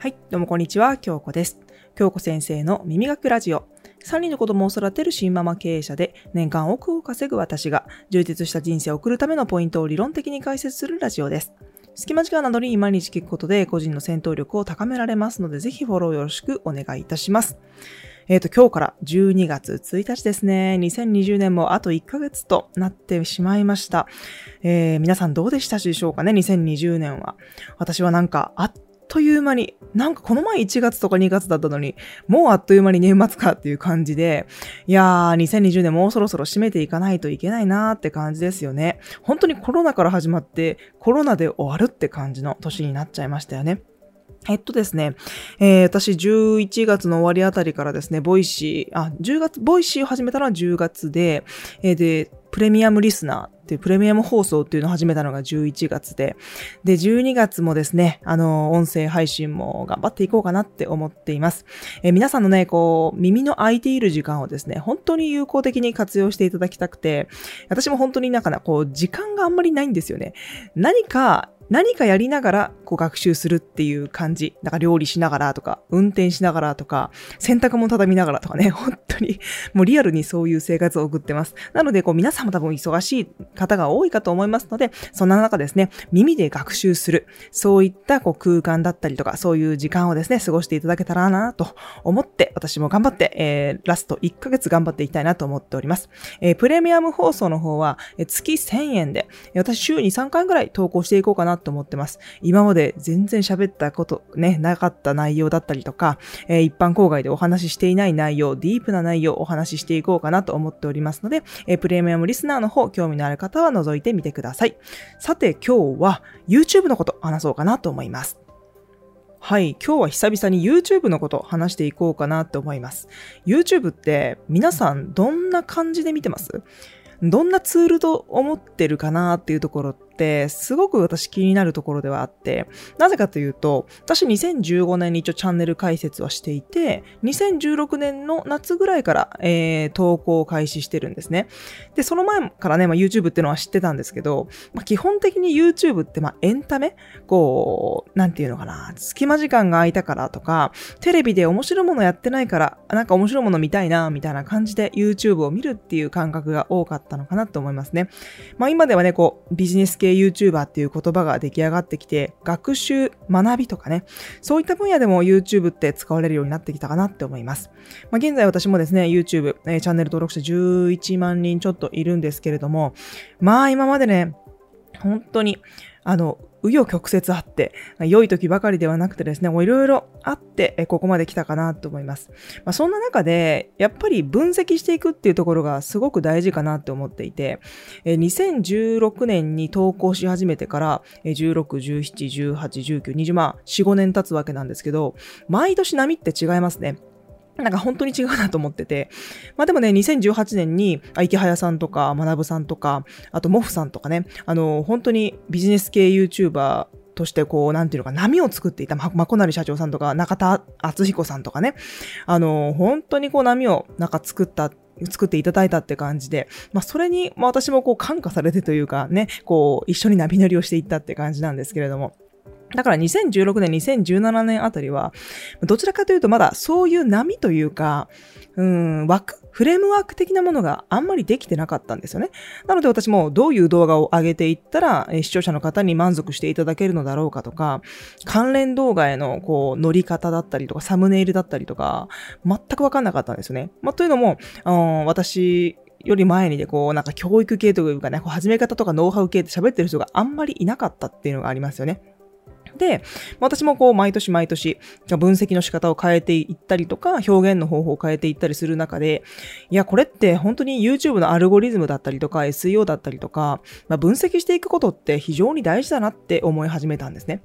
はい、どうもこんにちは、京子です。京子先生の耳学ラジオ。3人の子供を育てる新ママ経営者で、年間億を稼ぐ私が、充実した人生を送るためのポイントを理論的に解説するラジオです。隙間時間などに毎日聞くことで、個人の戦闘力を高められますので、ぜひフォローよろしくお願いいたします。えっ、と、今日から12月1日ですね。2020年もあと1ヶ月となってしまいました。えー皆さんどうでしたでしょうかね、2020年は。私はなんか、あっという間に、なんかこの前1月とか2月だったのに、もうあっという間に年末かっていう感じで、いやー、2020年もうそろそろ締めていかないといけないなーって感じですよね。本当にコロナから始まって、コロナで終わるって感じの年になっちゃいましたよね。えっとですね、えー私11月の終わりあたりからですね、 Voicy、あ、10月、 Voicy を始めたのは10月で、えーで、プレミアムリスナーっていうプレミアム放送っていうのを始めたのが11月で、で、12月もですね、あの、音声配信も頑張っていこうかなって思っています。えー皆さんのね、こう、耳の空いている時間をですね、本当に有効的に活用していただきたくて、私も本当になんかな、こう、時間があんまりないんですよね。何か、何かやりながらこう学習するっていう感じ。なんか料理しながらとか、運転しながらとか、洗濯物畳みながらとかね、本当にもうリアルにそういう生活を送ってます。なので、こう皆さんも多分忙しい方が多いかと思いますので、そんな中ですね、耳で学習する、そういったこう空間だったりとか、そういう時間をですね、過ごしていただけたらなと思って、私も頑張って、えー、ラスト1ヶ月頑張っていきたいなと思っております。えープレミアム放送の方は、月1000円で、私週に3回ぐらい投稿していこうかなと思ってます。今まで全然喋ったことね、なかった内容だったりとか、えー一般公開でお話ししていない内容、ディープな内容をお話ししていこうかなと思っておりますので、えープレミアムリスナーの方、興味のある方は覗いてみてください。さて今日は YouTube のこと話そうかなと思います。はい。今日は久々に YouTube のこと話していこうかなと思います。YouTube って皆さんどんな感じで見てます？どんなツールと思ってるかなっていうところって、すごく私気になるところではあって、なぜかというと、私2015年に一応チャンネル開設はしていて、2016年の夏ぐらいから、えー投稿を開始してるんですね。で、その前からね、まあ、YouTube っていうのは知ってたんですけど、まあ、基本的に YouTube ってまあエンタメこう、なんていうのかな、隙間時間が空いたからとか、テレビで面白いものやってないから、なんか面白いもの見たいな、みたいな感じで YouTube を見るっていう感覚が多かったのかなと思いますね。まあ今ではね、こう、ビジネス系 YouTuber っていう言葉が出来上がってきて、学習、学びとかね、そういった分野でも YouTube って使われるようになってきたかなって思います。まあ現在私もですね、YouTube、えチャンネル登録者11万人ちょっといるんですけれども、まあ今までね、本当に、あの、紆余曲折あって、良い時ばかりではなくてですね、いろいろあって、ここまで来たかなと思います。まあ、そんな中で、やっぱり分析していくっていうところがすごく大事かなって思っていて、2016年に投稿し始めてから、16、17、18、19、20、まあ、4、5年経つわけなんですけど、毎年波って違いますね。なんか本当に違うなと思ってて。まあでもね、2018年に、あ池早さんとか、学さんとか、あとモフさんとかね、あの、本当にビジネス系 YouTuber としてこう、なんていうのか、波を作っていた、ま、まこなり社長さんとか、中田敦彦さんとかね、あの、本当にこう波をなんか作った、作っていただいたって感じで、まあ、それに、まあ、私もこう感化されてというかね、こう、一緒に波乗りをしていったって感じなんですけれども、だから2016年、2017年あたりは、どちらかというとまだそういう波というか、うん、枠、フレームワーク的なものがあんまりできてなかったんですよね。なので私もどういう動画を上げていったら、視聴者の方に満足していただけるのだろうかとか、関連動画へのこう乗り方だったりとか、サムネイルだったりとか、全くわかんなかったんですよね。まあ、というのも、あの私、より前にでこう、なんか教育系というかね、始め方とかノウハウ系って喋ってる人があんまりいなかったっていうのがありますよね。で、私もこう毎年毎年分析の仕方を変えていったりとか表現の方法を変えていったりする中で、いや、これって本当に YouTube のアルゴリズムだったりとか SEO だったりとか、まあ、分析していくことって非常に大事だなって思い始めたんですね。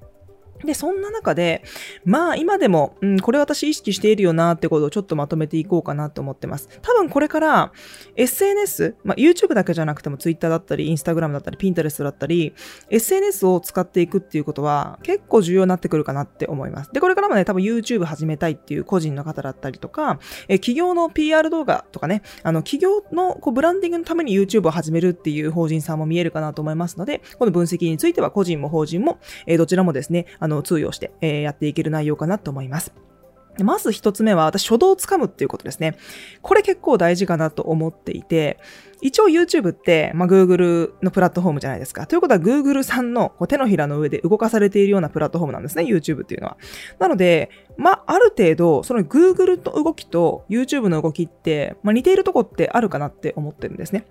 で、そんな中で、まあ今でも、うん、これ私意識しているよなってことをちょっとまとめていこうかなと思ってます。多分これから SNS、まあ YouTube だけじゃなくても Twitter だったり、Instagram だったり、Pinterest だったり、SNS を使っていくっていうことは結構重要になってくるかなって思います。で、これからもね、多分 YouTube 始めたいっていう個人の方だったりとか、え企業の PR 動画とかね、あの企業のこうブランディングのために YouTube を始めるっていう法人さんも見えるかなと思いますので、この分析については個人も法人も、えどちらもですね、あのの、通用して、えー、やっていける内容かなと思います。まず一つ目は、私、初動をつかむっていうことですね。これ結構大事かなと思っていて、一応 YouTube って、まあ、Google のプラットフォームじゃないですか。ということは Google さんのこう手のひらの上で動かされているようなプラットフォームなんですね、YouTube っていうのは。なので、まあ、ある程度、その Google の動きと YouTube の動きって、まあ、似ているとこってあるかなって思ってるんですね。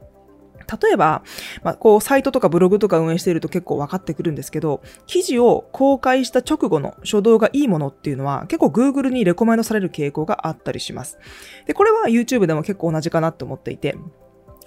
例えば、まあ、こう、サイトとかブログとか運営していると結構分かってくるんですけど、記事を公開した直後の初動がいいものっていうのは結構 Google にレコメンドされる傾向があったりします。で、これは YouTube でも結構同じかなと思っていて、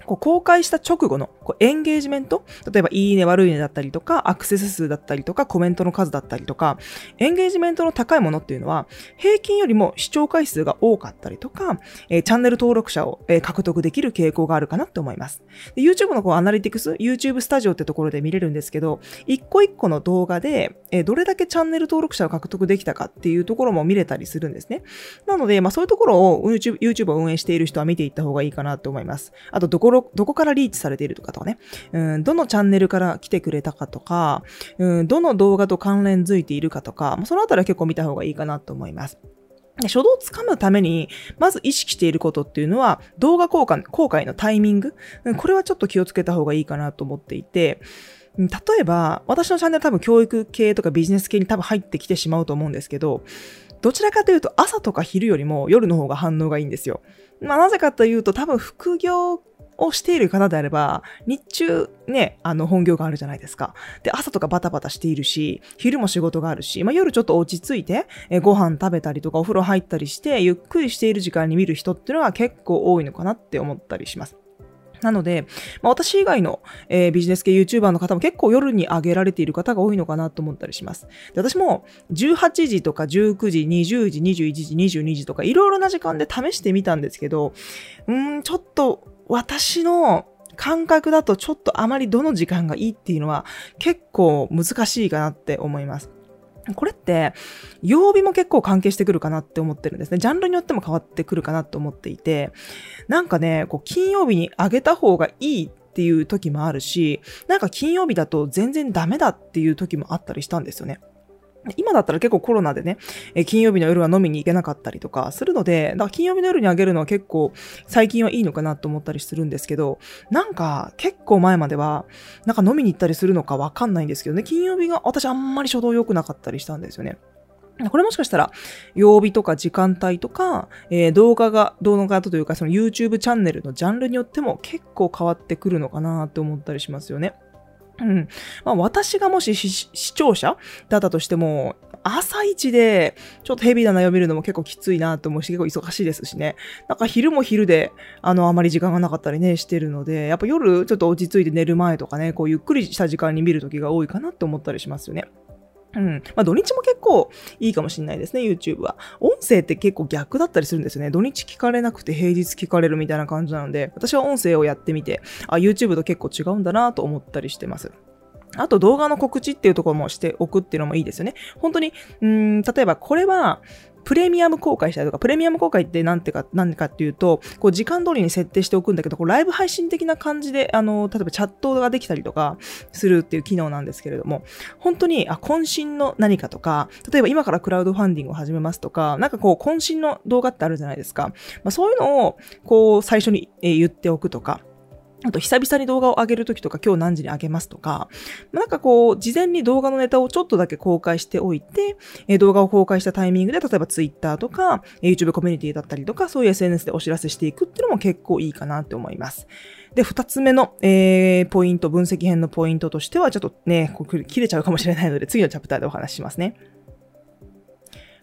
こう公開した直後のこうエンゲージメント、例えばいいね悪いねだったりとか、アクセス数だったりとか、コメントの数だったりとか、エンゲージメントの高いものっていうのは、平均よりも視聴回数が多かったりとか、えー、チャンネル登録者を、えー、獲得できる傾向があるかなって思います。で YouTube のこうアナリティクス、YouTube スタジオってところで見れるんですけど、一個一個の動画で、えー、どれだけチャンネル登録者を獲得できたかっていうところも見れたりするんですね。なので、まあそういうところを YouTube, YouTube を運営している人は見ていった方がいいかなと思います。あと、どこどこからリーチされているとかとかね、うん、どのチャンネルから来てくれたかとか、うん、どの動画と関連づいているかとか、そのあたりは結構見た方がいいかなと思います。で初動をつかむために、まず意識していることっていうのは、動画公開公開のタイミング。これはちょっと気をつけた方がいいかなと思っていて、例えば、私のチャンネル多分教育系とかビジネス系に多分入ってきてしまうと思うんですけど、どちらかというと朝とか昼よりも夜の方が反応がいいんですよ。まあなぜかというと多分副業をしている方であれば、日中ね、あの本業があるじゃないですか。で、朝とかバタバタしているし、昼も仕事があるし、まあ、夜ちょっと落ち着いて、えご飯食べたりとかお風呂入ったりして、ゆっくりしている時間に見る人っていうのは結構多いのかなって思ったりします。なので、まあ、私以外の、えー、ビジネス系 YouTuber の方も結構夜に上げられている方が多いのかなと思ったりします。で私も18時とか19時、20時、21時、22時とかいろいろな時間で試してみたんですけど、うん、ちょっと私の感覚だとちょっとあまりどの時間がいいっていうのは結構難しいかなって思います。これって、曜日も結構関係してくるかなって思ってるんですね。ジャンルによっても変わってくるかなと思っていて、なんかね、こう金曜日に上げた方がいいっていう時もあるし、なんか金曜日だと全然ダメだっていう時もあったりしたんですよね。今だったら結構コロナでね、え金曜日の夜は飲みに行けなかったりとかするので、だから金曜日の夜にあげるのは結構最近はいいのかなと思ったりするんですけど、なんか結構前までは、なんか飲みに行ったりするのかわかんないんですけどね、金曜日が私あんまり初動良くなかったりしたんですよね。これもしかしたら、曜日とか時間帯とか、えー、動画が、動画というか、その YouTube チャンネルのジャンルによっても結構変わってくるのかなって思ったりしますよね。うん。まあ、私がもし視聴者だったとしても、朝一で、ちょっとヘビーな悩みるのも結構きついなと思うし、結構忙しいですしね。なんか昼も昼で、あの、あまり時間がなかったりね、してるので、やっぱ夜ちょっと落ち着いて寝る前とかね、こうゆっくりした時間に見る時が多いかなって思ったりしますよね。うん。まあ土日も結構いいかもしれないですね、YouTube は。音声って結構逆だったりするんですよね。土日聞かれなくて平日聞かれるみたいな感じなので、私は音声をやってみて、あ、YouTube と結構違うんだなと思ったりしてます。あと動画の告知っていうところもしておくっていうのもいいですよね。本当に、うん、例えばこれは、プレミアム公開したりとか、プレミアム公開って何てか、何かっていうと、こう時間通りに設定しておくんだけど、こうライブ配信的な感じで、あの、例えばチャットができたりとかするっていう機能なんですけれども、本当に、あ、渾身の何かとか、例えば今からクラウドファンディングを始めますとか、なんかこう、渾身の動画ってあるじゃないですか。まあ、そういうのを、こう、最初に言っておくとか、あと、久々に動画を上げるときとか、今日何時に上げますとか、なんかこう、事前に動画のネタをちょっとだけ公開しておいて、え動画を公開したタイミングで、例えば Twitter とか、YouTube コミュニティだったりとか、そういう SNS でお知らせしていくっていうのも結構いいかなって思います。で、二つ目の、えー、ポイント、分析編のポイントとしては、ちょっとね、こう切れちゃうかもしれないので、次のチャプターでお話ししますね。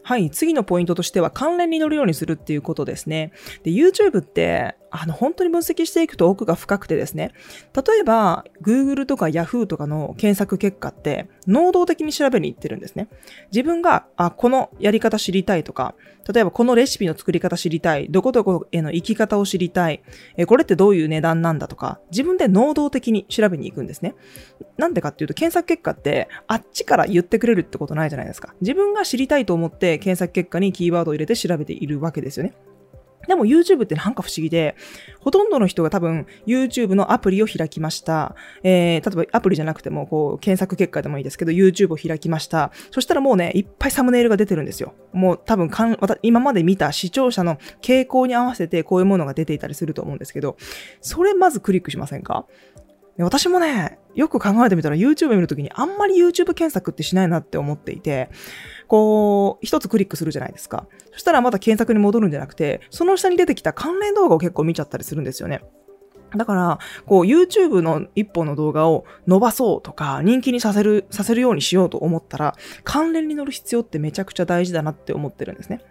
はい、次のポイントとしては関連に乗るようにするっていうことですね。で、YouTube って、あの、本当に分析していくと奥が深くてですね。例えば、Google とか Yahoo とかの検索結果って、能動的に調べに行ってるんですね。自分が、あ、このやり方知りたいとか、例えばこのレシピの作り方知りたい、どこどこへの行き方を知りたい、え、これってどういう値段なんだとか、自分で能動的に調べに行くんですね。なんでかっていうと、検索結果って、あっちから言ってくれるってことないじゃないですか。自分が知りたいと思って検索結果にキーワードを入れて調べているわけですよね。でも YouTube ってなんか不思議で、ほとんどの人が多分 YouTube のアプリを開きました。えー、例えばアプリじゃなくても、こう、検索結果でもいいですけど、YouTube を開きました。そしたらもうね、いっぱいサムネイルが出てるんですよ。もう多分かん、今まで見た視聴者の傾向に合わせてこういうものが出ていたりすると思うんですけど、それまずクリックしませんか？私もね、よく考えてみたら YouTube 見るときにあんまり YouTube 検索ってしないなって思っていて、こう、一つクリックするじゃないですか。そしたらまた検索に戻るんじゃなくて、その下に出てきた関連動画を結構見ちゃったりするんですよね。だから、こう、YouTube の一本の動画を伸ばそうとか、人気にさせる、させるようにしようと思ったら、関連に乗る必要ってめちゃくちゃ大事だなって思ってるんですね。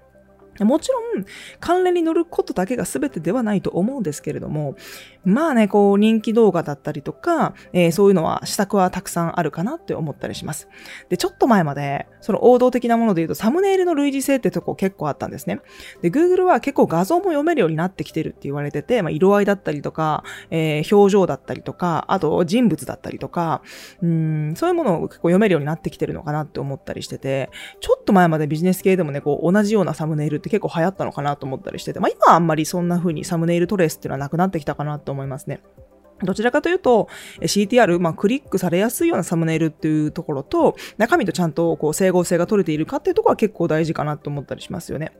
もちろん、関連に乗ることだけが全てではないと思うんですけれども、まあね、こう、人気動画だったりとか、えー、そういうのは、施策はたくさんあるかなって思ったりします。で、ちょっと前まで、その王道的なもので言うと、サムネイルの類似性ってとこ結構あったんですね。で、Google は結構画像も読めるようになってきてるって言われてて、まあ、色合いだったりとか、えー、表情だったりとか、あと人物だったりとか、うん、そういうものを結構読めるようになってきてるのかなって思ったりしてて、ちょっと前までビジネス系でもね、こう、同じようなサムネイルって結構流行ったのかなと思ったりしてて、まあ今はあんまりそんな風にサムネイルトレースっていうのはなくなってきたかなと思いますね。どちらかというと、CTR、まあ、クリックされやすいようなサムネイルっていうところと、中身とちゃんとこう整合性が取れているかっていうところは結構大事かなと思ったりしますよね。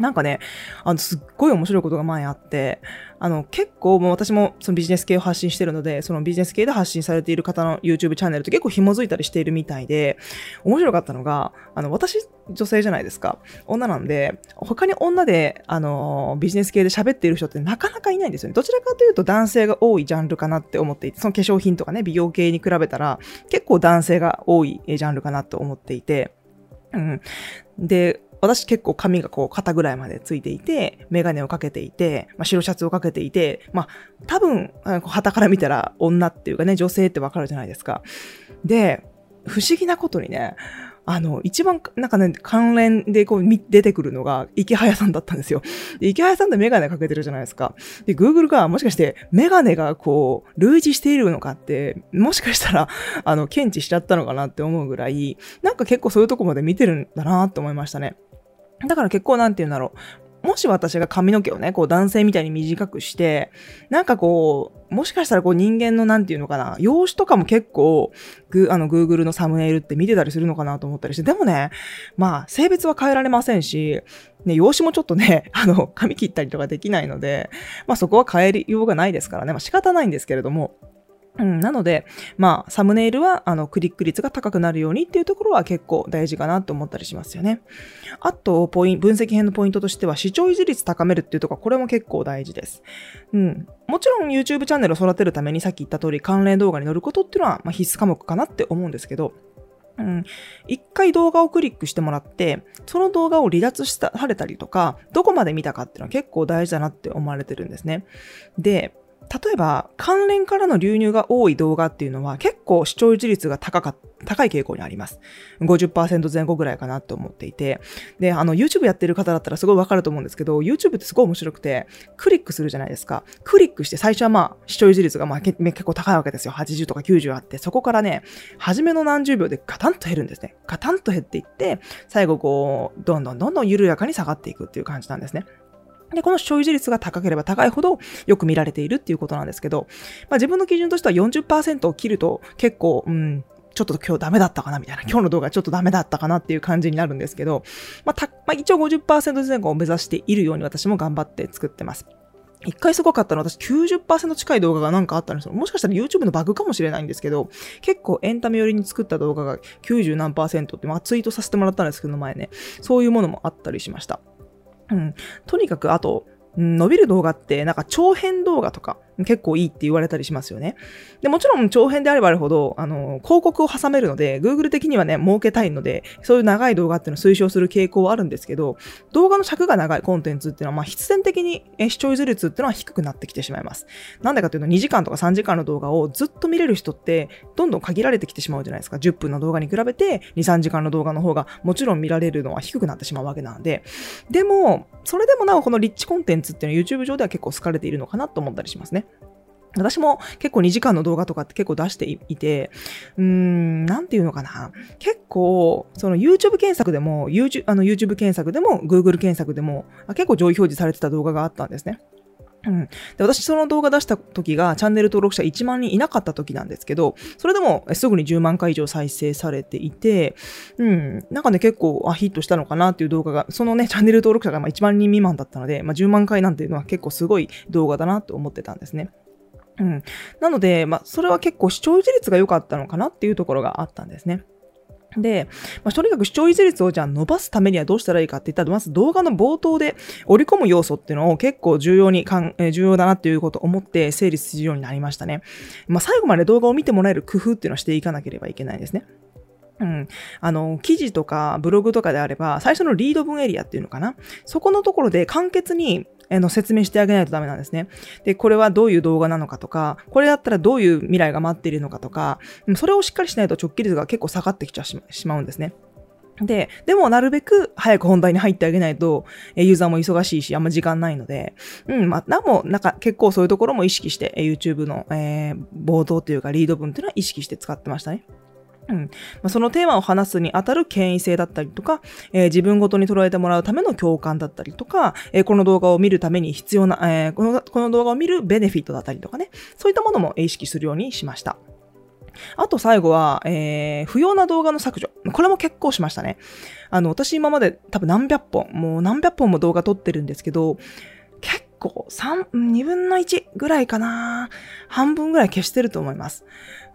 なんかね、あの、すっごい面白いことが前あって、あの、結構もう私もそのビジネス系を発信してるので、そのビジネス系で発信されている方の YouTube チャンネルと結構紐づいたりしているみたいで、面白かったのが、あの、私、女性じゃないですか。女なんで、他に女で、あの、ビジネス系で喋っている人ってなかなかいないんですよね。どちらかというと男性が多いジャンルかなって思っていて、その化粧品とかね、美容系に比べたら、結構男性が多いジャンルかなと思っていて、うん。で、私結構髪がこう肩ぐらいまでついていて、メガネをかけていて、まあ、白シャツをかけていて、まあ、多分、旗から見たら女っていうかね、女性ってわかるじゃないですか。で、不思議なことにね、あの、一番、なんかね、関連でこう、出てくるのが、池早さんだったんですよ。池早さんってメガネかけてるじゃないですか。で、Google がもしかして、メガネがこう、類似しているのかって、もしかしたら、あの、検知しちゃったのかなって思うぐらい、なんか結構そういうとこまで見てるんだなって思いましたね。だから結構なんて言うんだろう。もし私が髪の毛をね、こう男性みたいに短くして、なんかこう、もしかしたらこう人間のなんていうのかな、容姿とかも結構、グあの、Google のサムネイルって見てたりするのかなと思ったりして、でもね、まあ、性別は変えられませんし、ね、容姿もちょっとね、あの、髪切ったりとかできないので、まあそこは変えようがないですからね、まあ仕方ないんですけれども、うん、なので、まあ、サムネイルは、あの、クリック率が高くなるようにっていうところは結構大事かなと思ったりしますよね。あと、ポイン分析編のポイントとしては、視聴維持率高めるっていうところ、これも結構大事です。うん。もちろん YouTube チャンネルを育てるためにさっき言った通り関連動画に載ることっていうのは、まあ、必須科目かなって思うんですけど、うん。一回動画をクリックしてもらって、その動画を離脱したされたりとか、どこまで見たかっていうのは結構大事だなって思われてるんですね。で、例えば、関連からの流入が多い動画っていうのは結構視聴率が高か、高い傾向にあります。50%前後ぐらいかなと思っていて。で、あの、YouTube やってる方だったらすごいわかると思うんですけど、YouTube ってすごい面白くて、クリックするじゃないですか。クリックして最初はまあ、視聴率がまあ結構高いわけですよ。80とか90あって、そこからね、初めの何十秒でガタンと減るんですね。ガタンと減っていって、最後こう、どんどんどんどん緩やかに下がっていくっていう感じなんですね。で、この所有率が高ければ高いほどよく見られているっていうことなんですけど、まあ自分の基準としては40%を切ると結構、うん、ちょっと今日ダメだったかなみたいな、今日の動画ちょっとダメだったかなっていう感じになるんですけど、まあ、たまあ、一応50%前後を目指しているように私も頑張って作ってます。一回すごかったのは私90%近い動画がなんかあったんですよ。もしかしたら YouTube のバグかもしれないんですけど、結構エンタメ寄りに作った動画が90何って、まあツイートさせてもらったんですけど前ね、そういうものもあったりしました。うん。とにかく、あと、伸びる動画って、なんか長編動画とか、結構いいって言われたりしますよね。で、もちろん長編であればあるほど、あの、広告を挟めるので、Google 的にはね、儲けたいので、そういう長い動画っていうのを推奨する傾向はあるんですけど、動画の尺が長いコンテンツっていうのは、まあ、必然的に視聴率っていうのは低くなってきてしまいます。なんでかというと、2時間とか3時間の動画をずっと見れる人って、どんどん限られてきてしまうじゃないですか。10分の動画に比べて、2、3時間の動画の方が、もちろん見られるのは低くなってしまうわけなんで、でも、それでもなおこのリッチコンテンツっていうのは YouTube 上では結構好かれているのかなと思ったりしますね。私も結構2時間の動画とかって結構出していて、うーん、なんていうのかな。結構、その YouTube 検索でも、YouTube, あの YouTube 検索でも、Google 検索でも、結構上位表示されてた動画があったんですね。うん、で私、その動画出した時が、チャンネル登録者1万人いなかった時なんですけど、それでもすぐに10万回以上再生されていて、うん、なんかね、結構あヒットしたのかなっていう動画が、そのね、チャンネル登録者がま1万人未満だったので、まあ、10万回なんていうのは結構すごい動画だなと思ってたんですね。うん。なので、まあ、それは結構視聴維持率が良かったのかなっていうところがあったんですね。で、まあ、とにかく視聴維持率をじゃあ伸ばすためにはどうしたらいいかって言ったら、まず動画の冒頭で織り込む要素っていうのを結構重要にかん、え重要だなっていうことを思って整理するようになりましたね。まあ、最後まで動画を見てもらえる工夫っていうのをしていかなければいけないですね。うん。あの、記事とかブログとかであれば、最初のリード文エリアっていうのかな。そこのところで簡潔にの説明してあげないとダメなんですね。で、これはどういう動画なのかとか、これだったらどういう未来が待っているのかとか、それをしっかりしないと直帰率が結構下がってきちゃしまうんですね。で、でもなるべく早く本題に入ってあげないと、ユーザーも忙しいし、あんま時間ないので、うん、まあ、なも、なんか結構そういうところも意識して、YouTube の、えー、冒頭というかリード文っていうのは意識して使ってましたね。うんま、そのテーマを話すにあたる権威性だったりとか、えー、自分ごとに捉えてもらうための共感だったりとか、えー、この動画を見るために必要な、えー、この、この動画を見るベネフィットだったりとかね、そういったものも意識するようにしました。あと最後は、えー、不要な動画の削除。これも結構しましたね。あの、私今まで多分何百本、もう何百本も動画撮ってるんですけど、構、三、二分の一ぐらいかな半分ぐらい消してると思います。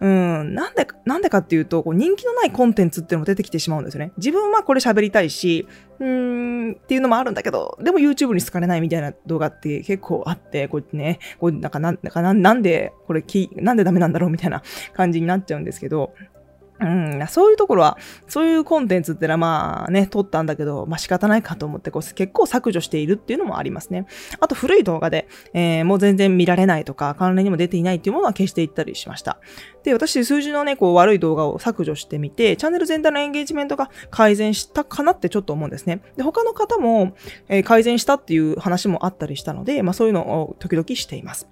うん、なんで、なんでかっていうと、こう人気のないコンテンツっていうのも出てきてしまうんですよね。自分はこれ喋りたいし、うーん、っていうのもあるんだけど、でも YouTube に好かれないみたいな動画って結構あって、こうやってね、こうなんかなん、なんかなんで、これき、なんでダメなんだろうみたいな感じになっちゃうんですけど、うん、そういうところは、そういうコンテンツってのはまあね、撮ったんだけど、まあ仕方ないかと思ってこう結構削除しているっていうのもありますね。あと古い動画で、えー、もう全然見られないとか、関連にも出ていないっていうものは消していったりしました。で、私数字のね、こう悪い動画を削除してみて、チャンネル全体のエンゲージメントが改善したかなってちょっと思うんですね。で、他の方も、えー、改善したっていう話もあったりしたので、まあそういうのを時々しています。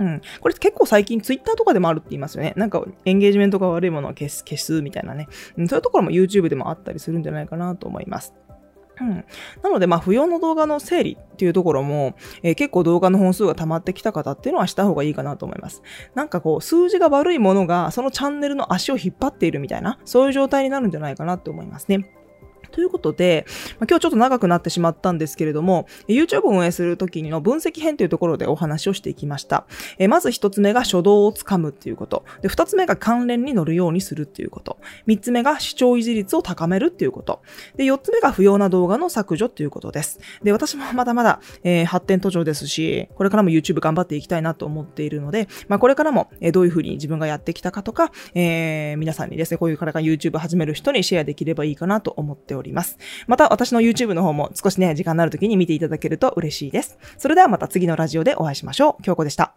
うん。これ結構最近ツイッターとかでもあるって言いますよね。なんかエンゲージメントが悪いものを消す、消すみたいなね。うん、そういうところも YouTube でもあったりするんじゃないかなと思います。うん、なので、まあ、不要の動画の整理っていうところも、えー、結構動画の本数が溜まってきた方っていうのはした方がいいかなと思います。なんかこう、数字が悪いものが、そのチャンネルの足を引っ張っているみたいな、そういう状態になるんじゃないかなと思いますね。ということで、まあ、今日ちょっと長くなってしまったんですけれども、YouTube を運営するときの分析編というところでお話をしていきました。えまず一つ目が初動をつかむっていうこと。で、二つ目が関連に乗るようにするっていうこと。三つ目が視聴維持率を高めるっていうこと。で、四つ目が不要な動画の削除っていうことです。で、私もまだまだ、えー、発展途上ですし、これからも YouTube 頑張っていきたいなと思っているので、まあ、これからも、えどういうふうに自分がやってきたかとか、えー、皆さんにですね、こういうからが YouTube 始める人にシェアできればいいかなと思っております。おります。また私の YouTube の方も少しね、時間のある時に見ていただけると嬉しいです。それではまた次のラジオでお会いしましょう。京子でした。